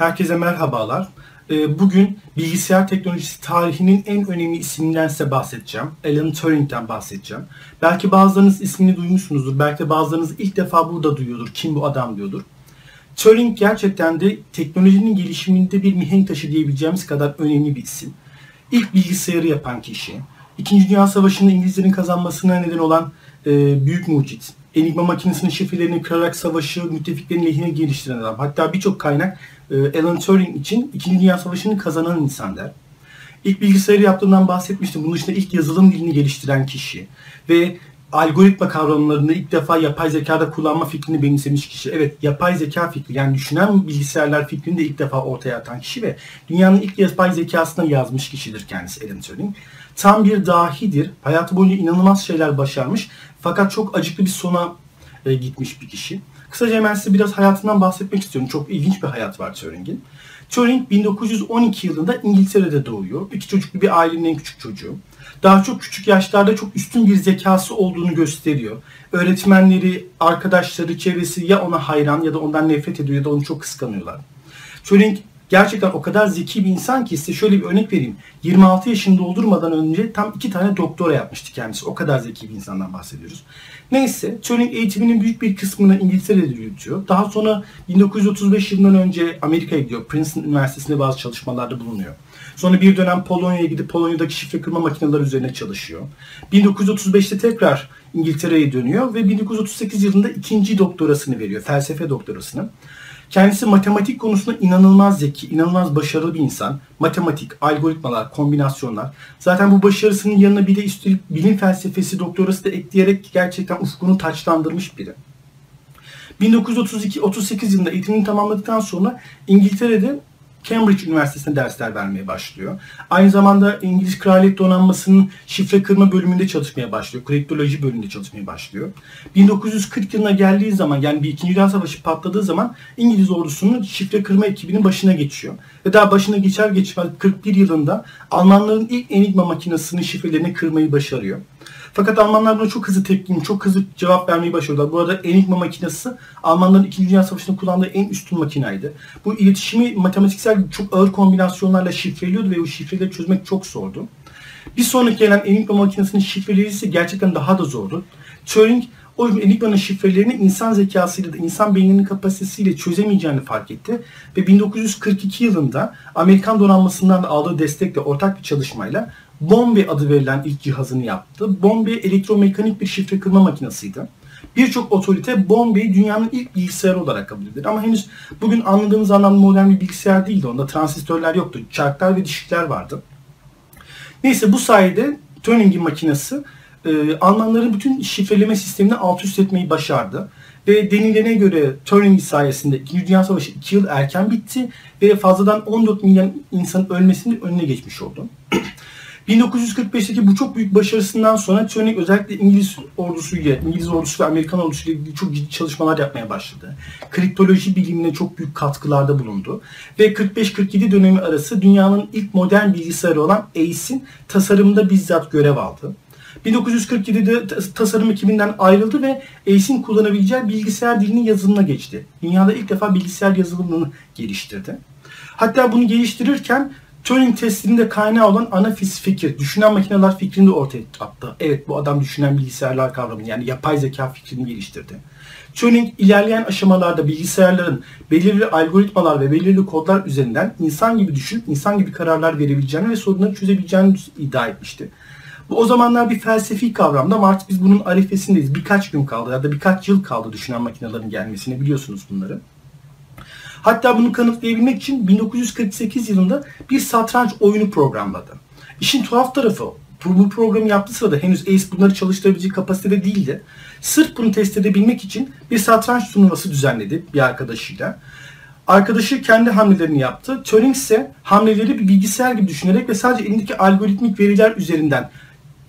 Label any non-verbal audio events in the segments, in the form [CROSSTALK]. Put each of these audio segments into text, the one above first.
Herkese merhabalar. Ee, bugün bilgisayar teknolojisi tarihinin en önemli isminden size bahsedeceğim. Alan Turing'den bahsedeceğim. Belki bazılarınız ismini duymuşsunuzdur. Belki bazılarınız ilk defa burada duyuyordur. Kim bu adam diyordur. Turing gerçekten de teknolojinin gelişiminde bir mihenk taşı diyebileceğimiz kadar önemli bir isim. İlk bilgisayarı yapan kişi. İkinci Dünya Savaşı'nda İngilizlerin kazanmasına neden olan e, büyük mucit. Enigma makinesinin şifrelerini kırarak savaşı müttefiklerin lehine geliştiren adam. Hatta birçok kaynak e, Alan Turing için 2. Dünya Savaşı'nı kazanan insan der. İlk bilgisayarı yaptığından bahsetmiştim. Bunun dışında ilk yazılım dilini geliştiren kişi. Ve algoritma kavramlarını ilk defa yapay zekada kullanma fikrini benimsemiş kişi. Evet yapay zeka fikri yani düşünen bilgisayarlar fikrini de ilk defa ortaya atan kişi ve dünyanın ilk yapay zekasına yazmış kişidir kendisi Alan Turing. Tam bir dahidir. Hayatı boyunca inanılmaz şeyler başarmış fakat çok acıklı bir sona e, gitmiş bir kişi. Kısaca hemen size biraz hayatından bahsetmek istiyorum. Çok ilginç bir hayat var Turing'in. Turing 1912 yılında İngiltere'de doğuyor. İki çocuklu bir ailenin en küçük çocuğu. Daha çok küçük yaşlarda çok üstün bir zekası olduğunu gösteriyor. Öğretmenleri, arkadaşları, çevresi ya ona hayran ya da ondan nefret ediyor ya da onu çok kıskanıyorlar. Turing gerçekten o kadar zeki bir insan ki size şöyle bir örnek vereyim. 26 yaşını doldurmadan önce tam iki tane doktora yapmıştı kendisi. O kadar zeki bir insandan bahsediyoruz. Neyse Turing eğitiminin büyük bir kısmını İngiltere'de yürütüyor. Daha sonra 1935 yılından önce Amerika'ya gidiyor. Princeton Üniversitesi'nde bazı çalışmalarda bulunuyor. Sonra bir dönem Polonya'ya gidip Polonya'daki şifre kırma makineleri üzerine çalışıyor. 1935'te tekrar İngiltere'ye dönüyor ve 1938 yılında ikinci doktorasını veriyor. Felsefe doktorasını. Kendisi matematik konusunda inanılmaz zeki, inanılmaz başarılı bir insan. Matematik, algoritmalar, kombinasyonlar. Zaten bu başarısının yanına bir de üstelik bilim felsefesi doktorası da ekleyerek gerçekten ufkunu taçlandırmış biri. 1932-38 yılında eğitimini tamamladıktan sonra İngiltere'de Cambridge Üniversitesi'nde dersler vermeye başlıyor. Aynı zamanda İngiliz Kraliyet Donanması'nın şifre kırma bölümünde çalışmaya başlıyor. Kriptoloji bölümünde çalışmaya başlıyor. 1940 yılına geldiği zaman yani bir İkinci Dünya Savaşı patladığı zaman İngiliz ordusunun şifre kırma ekibinin başına geçiyor. Ve daha başına geçer geçmez 41 yılında Almanların ilk Enigma makinesinin şifrelerini kırmayı başarıyor. Fakat Almanlar buna çok hızlı tepki, çok hızlı cevap vermeyi başarıyorlar. Bu arada Enigma makinesi Almanların 2. Dünya Savaşı'nda kullandığı en üstün makinaydı. Bu iletişimi matematiksel çok ağır kombinasyonlarla şifreliyordu ve o şifreleri çözmek çok zordu. Bir sonraki gelen Enigma makinesinin şifreleri ise gerçekten daha da zordu. Turing o Enigma'nın şifrelerini insan zekasıyla da insan beyninin kapasitesiyle çözemeyeceğini fark etti. Ve 1942 yılında Amerikan donanmasından aldığı destekle ortak bir çalışmayla Bombe adı verilen ilk cihazını yaptı. Bombe elektromekanik bir şifre kırma makinesiydi. Birçok otorite Bombe'yi dünyanın ilk bilgisayarı olarak kabul eder. Ama henüz bugün anladığımız anlamda modern bir bilgisayar değildi. Onda transistörler yoktu. Çarklar ve dişikler vardı. Neyse bu sayede Turing'in makinesi e, Almanların bütün şifreleme sistemini alt üst etmeyi başardı. Ve denilene göre Turing sayesinde 2. Dünya Savaşı 2 yıl erken bitti ve fazladan 14 milyon insan ölmesinin önüne geçmiş oldu. [CLEARS THROAT] 1945'teki bu çok büyük başarısından sonra Turing özellikle İngiliz ordusuyla, İngiliz ordusu ve Amerikan ordusuyla ilgili çok ciddi çalışmalar yapmaya başladı. Kriptoloji bilimine çok büyük katkılarda bulundu. Ve 45-47 dönemi arası dünyanın ilk modern bilgisayarı olan ACE'in tasarımında bizzat görev aldı. 1947'de tasarım ekibinden ayrıldı ve ACE'in kullanabileceği bilgisayar dilinin yazılımına geçti. Dünyada ilk defa bilgisayar yazılımını geliştirdi. Hatta bunu geliştirirken Turing testinde kaynağı olan ana fikir, düşünen makineler fikrini de ortaya attı. Evet bu adam düşünen bilgisayarlar kavramını yani yapay zeka fikrini geliştirdi. Turing ilerleyen aşamalarda bilgisayarların belirli algoritmalar ve belirli kodlar üzerinden insan gibi düşünüp insan gibi kararlar verebileceğini ve sorunları çözebileceğini iddia etmişti. Bu o zamanlar bir felsefi kavramdı ama artık biz bunun arifesindeyiz. Birkaç gün kaldı ya da birkaç yıl kaldı düşünen makinelerin gelmesine biliyorsunuz bunları. Hatta bunu kanıtlayabilmek için 1948 yılında bir satranç oyunu programladı. İşin tuhaf tarafı bu programı yaptığı sırada henüz ACE bunları çalıştırabilecek kapasitede değildi. Sırf bunu test edebilmek için bir satranç turnuvası düzenledi bir arkadaşıyla. Arkadaşı kendi hamlelerini yaptı. Turing ise hamleleri bir bilgisayar gibi düşünerek ve sadece elindeki algoritmik veriler üzerinden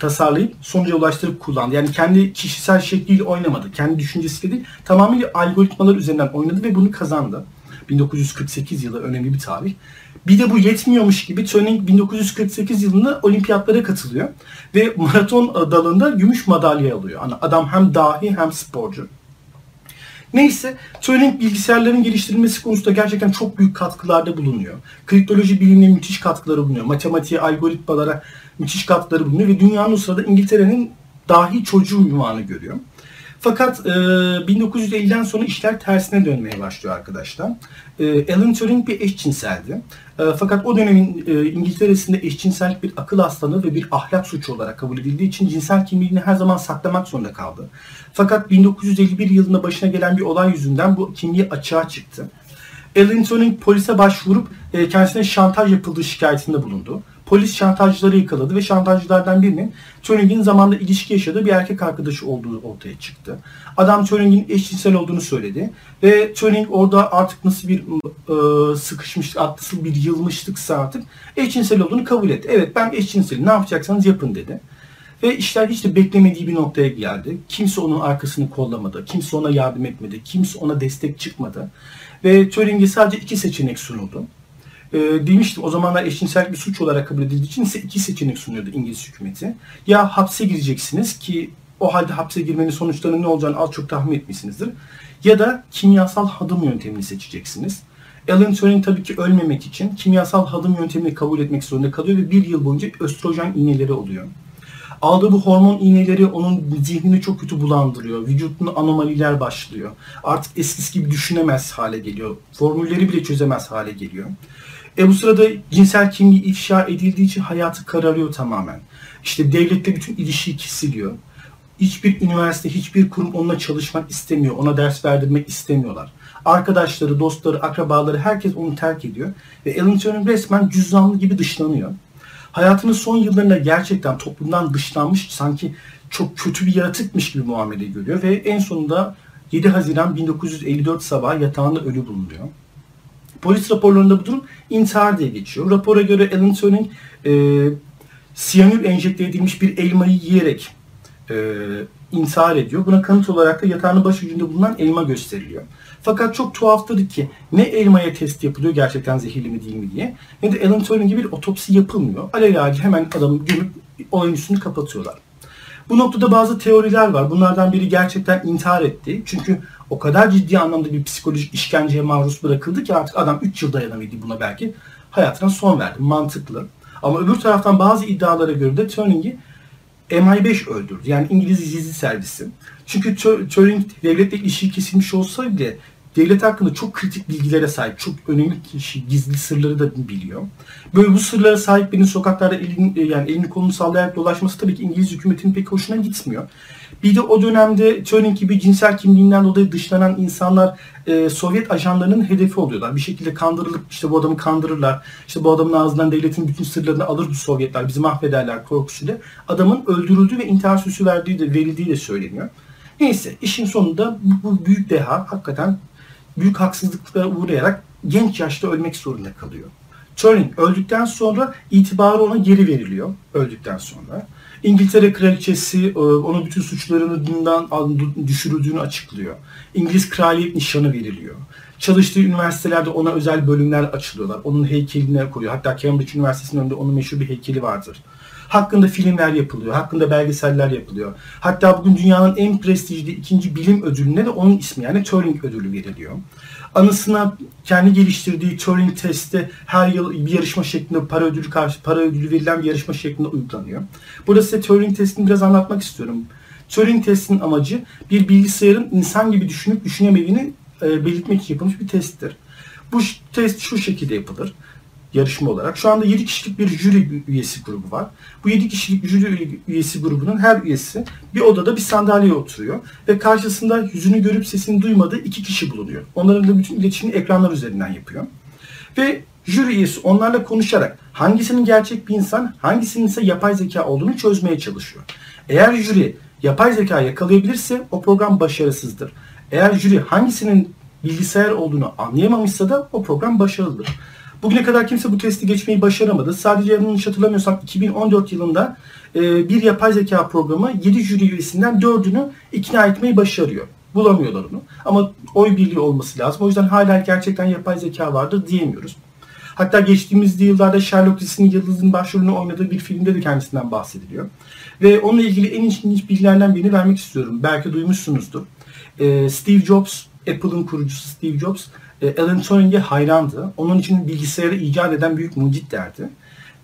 tasarlayıp sonuca ulaştırıp kullandı. Yani kendi kişisel şekliyle oynamadı. Kendi düşüncesiyle değil, tamamıyla algoritmalar üzerinden oynadı ve bunu kazandı. 1948 yılı önemli bir tarih. Bir de bu yetmiyormuş gibi Turing 1948 yılında olimpiyatlara katılıyor ve maraton dalında gümüş madalya alıyor. Yani adam hem dahi hem sporcu. Neyse Turing bilgisayarların geliştirilmesi konusunda gerçekten çok büyük katkılarda bulunuyor. Kriptoloji bilimine müthiş katkıları bulunuyor. Matematiğe, algoritmalara müthiş katkıları bulunuyor ve dünyanın o sırada İngiltere'nin dahi çocuğu ünvanı görüyor. Fakat e, 1950'den sonra işler tersine dönmeye başlıyor arkadaşlar. E, Alan Turing bir eşcinseldi. E, fakat o dönemin e, İngiltere'sinde eşcinsellik bir akıl hastalığı ve bir ahlak suçu olarak kabul edildiği için cinsel kimliğini her zaman saklamak zorunda kaldı. Fakat 1951 yılında başına gelen bir olay yüzünden bu kimliği açığa çıktı. Turing polise başvurup e, kendisine şantaj yapıldığı şikayetinde bulundu. Polis şantajcıları yakaladı ve şantajcılardan birinin Turing'in zamanında ilişki yaşadığı bir erkek arkadaşı olduğu ortaya çıktı. Adam Turing'in eşcinsel olduğunu söyledi ve Turing orada artık nasıl bir e, sıkışmış, nasıl bir yılmışlıksa artık eşcinsel olduğunu kabul etti. Evet ben eşcinselim ne yapacaksanız yapın dedi. Ve işler hiç de beklemediği bir noktaya geldi. Kimse onun arkasını kollamadı. Kimse ona yardım etmedi. Kimse ona destek çıkmadı. Ve Turing'e sadece iki seçenek sunuldu e, demiştim o zamanlar eşcinsel bir suç olarak kabul edildiği için ise iki seçenek sunuyordu İngiliz hükümeti. Ya hapse gireceksiniz ki o halde hapse girmenin sonuçlarının ne olacağını az çok tahmin etmişsinizdir. Ya da kimyasal hadım yöntemini seçeceksiniz. Alan Turing tabii ki ölmemek için kimyasal hadım yöntemini kabul etmek zorunda kalıyor ve bir yıl boyunca östrojen iğneleri oluyor. Aldığı bu hormon iğneleri onun zihnini çok kötü bulandırıyor. Vücudunda anomaliler başlıyor. Artık eskisi gibi düşünemez hale geliyor. Formülleri bile çözemez hale geliyor. E bu sırada cinsel kimliği ifşa edildiği için hayatı kararıyor tamamen. İşte devlette bütün ilişki kesiliyor. Hiçbir üniversite, hiçbir kurum onunla çalışmak istemiyor. Ona ders verdirmek istemiyorlar. Arkadaşları, dostları, akrabaları herkes onu terk ediyor. Ve Alan Turing resmen cüzdanlı gibi dışlanıyor. Hayatının son yıllarında gerçekten toplumdan dışlanmış, sanki çok kötü bir yaratıkmış gibi muamele görüyor. Ve en sonunda 7 Haziran 1954 sabahı yatağında ölü bulunuyor. Polis raporlarında bu durum intihar diye geçiyor. Rapora göre Alan Turing e, siyanür enjekte edilmiş bir elmayı yiyerek e, intihar ediyor. Buna kanıt olarak da yatağının başucunda bulunan elma gösteriliyor. Fakat çok tuhaftır ki ne elmaya test yapılıyor gerçekten zehirli mi değil mi diye ne de Alan Turing'e bir otopsi yapılmıyor. Alelacele hemen adamı gömüp olayın üstünü kapatıyorlar. Bu noktada bazı teoriler var. Bunlardan biri gerçekten intihar etti. Çünkü o kadar ciddi anlamda bir psikolojik işkenceye maruz bırakıldı ki artık adam 3 yıl dayanamadı buna belki. Hayatına son verdi. Mantıklı. Ama öbür taraftan bazı iddialara göre de Turing'i MI5 öldürdü. Yani İngiliz gizli servisi. Çünkü Turing devletle ilişki kesilmiş olsa bile devlet hakkında çok kritik bilgilere sahip, çok önemli kişi, gizli sırları da biliyor. Böyle bu sırlara sahip birinin sokaklarda elini, yani elini kolunu sallayarak dolaşması tabii ki İngiliz hükümetinin pek hoşuna gitmiyor. Bir de o dönemde Turing gibi cinsel kimliğinden dolayı dışlanan insanlar e, Sovyet ajanlarının hedefi oluyorlar. Bir şekilde kandırılıp işte bu adamı kandırırlar. İşte bu adamın ağzından devletin bütün sırlarını alır bu Sovyetler, bizi mahvederler korkusuyla. Adamın öldürüldüğü ve intihar süsü verdiği de verildiği de söyleniyor. Neyse işin sonunda bu, bu büyük deha hakikaten büyük haksızlıklara uğrayarak genç yaşta ölmek zorunda kalıyor. Turing öldükten sonra itibarı ona geri veriliyor öldükten sonra. İngiltere kraliçesi e, ona bütün suçlarını bundan düşürüldüğünü açıklıyor. İngiliz kraliyet nişanı veriliyor. Çalıştığı üniversitelerde ona özel bölümler açılıyorlar. Onun heykeline koyuyor. Hatta Cambridge Üniversitesi'nin önünde onun meşhur bir heykeli vardır. Hakkında filmler yapılıyor. Hakkında belgeseller yapılıyor. Hatta bugün dünyanın en prestijli ikinci bilim ödülüne de onun ismi yani Turing ödülü veriliyor. Anısına kendi geliştirdiği Turing testi her yıl bir yarışma şeklinde para ödülü karşı para ödülü verilen bir yarışma şeklinde uygulanıyor. Burada size Turing testini biraz anlatmak istiyorum. Turing testinin amacı bir bilgisayarın insan gibi düşünüp düşünemediğini e, belirtmek için yapılmış bir testtir. Bu test şu şekilde yapılır yarışma olarak. Şu anda 7 kişilik bir jüri üyesi grubu var. Bu 7 kişilik jüri üyesi grubunun her üyesi bir odada bir sandalyeye oturuyor ve karşısında yüzünü görüp sesini duymadığı iki kişi bulunuyor. Onların da bütün iletişimini ekranlar üzerinden yapıyor. Ve jüri üyesi onlarla konuşarak hangisinin gerçek bir insan, hangisinin ise yapay zeka olduğunu çözmeye çalışıyor. Eğer jüri yapay zeka yakalayabilirse o program başarısızdır. Eğer jüri hangisinin bilgisayar olduğunu anlayamamışsa da o program başarılıdır. Bugüne kadar kimse bu testi geçmeyi başaramadı. Sadece yanlış hatırlamıyorsam 2014 yılında e, bir yapay zeka programı 7 jüri üyesinden 4'ünü ikna etmeyi başarıyor. Bulamıyorlar onu. Ama oy birliği olması lazım. O yüzden hala gerçekten yapay zeka vardır diyemiyoruz. Hatta geçtiğimiz yıllarda Sherlock dizisinin Yıldız'ın başrolünü oynadığı bir filmde de kendisinden bahsediliyor. Ve onunla ilgili en ilginç bilgilerden birini vermek istiyorum. Belki duymuşsunuzdur. E, Steve Jobs Apple'ın kurucusu Steve Jobs e, Alan Turing'e hayrandı. Onun için bilgisayarı icat eden büyük mucit derdi.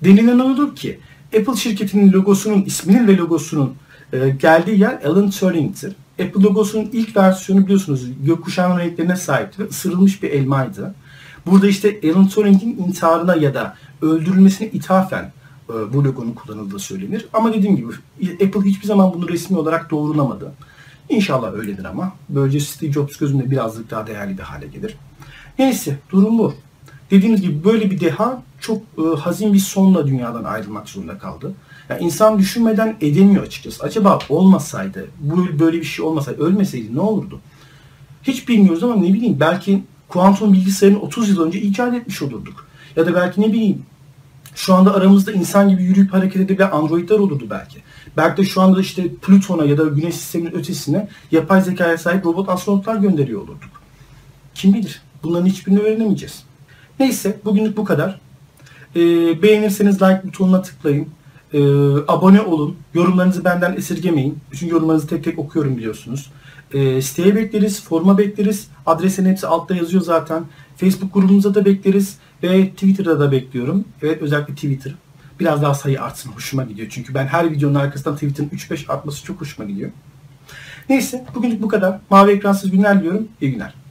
Denilen olur ki Apple şirketinin logosunun, isminin ve logosunun e, geldiği yer Alan Turing'tir. Apple logosunun ilk versiyonu biliyorsunuz gökkuşağının renklerine sahipti ve ısırılmış bir elmaydı. Burada işte Alan Turing'in intiharına ya da öldürülmesine ithafen e, bu logonun kullanıldığı söylenir. Ama dediğim gibi Apple hiçbir zaman bunu resmi olarak doğrulamadı. İnşallah öyledir ama. Böylece Steve Jobs gözünde birazcık daha değerli bir hale gelir. Neyse durum bu. Dediğimiz gibi böyle bir deha çok e, hazin bir sonla dünyadan ayrılmak zorunda kaldı. Yani insan düşünmeden edemiyor açıkçası. Acaba olmasaydı, bu böyle bir şey olmasaydı, ölmeseydi ne olurdu? Hiç bilmiyoruz ama ne bileyim belki kuantum bilgisayarını 30 yıl önce icat etmiş olurduk. Ya da belki ne bileyim şu anda aramızda insan gibi yürüyüp hareket edebilen androidler olurdu belki. Belki de şu anda işte Plüton'a ya da Güneş sisteminin ötesine yapay zekaya sahip robot astronotlar gönderiyor olurduk. Kim bilir? Bunların hiçbirini öğrenemeyeceğiz. Neyse bugünlük bu kadar. Ee, beğenirseniz like butonuna tıklayın. Ee, abone olun. Yorumlarınızı benden esirgemeyin. Bütün yorumlarınızı tek tek okuyorum biliyorsunuz. Ee, siteye bekleriz, forma bekleriz. Adresin hepsi altta yazıyor zaten. Facebook grubumuza da bekleriz ve Twitter'da da bekliyorum. Evet özellikle Twitter. Biraz daha sayı artsın. Hoşuma gidiyor. Çünkü ben her videonun arkasından Twitter'ın 3-5 artması çok hoşuma gidiyor. Neyse bugünlük bu kadar. Mavi ekransız günler diliyorum. İyi günler.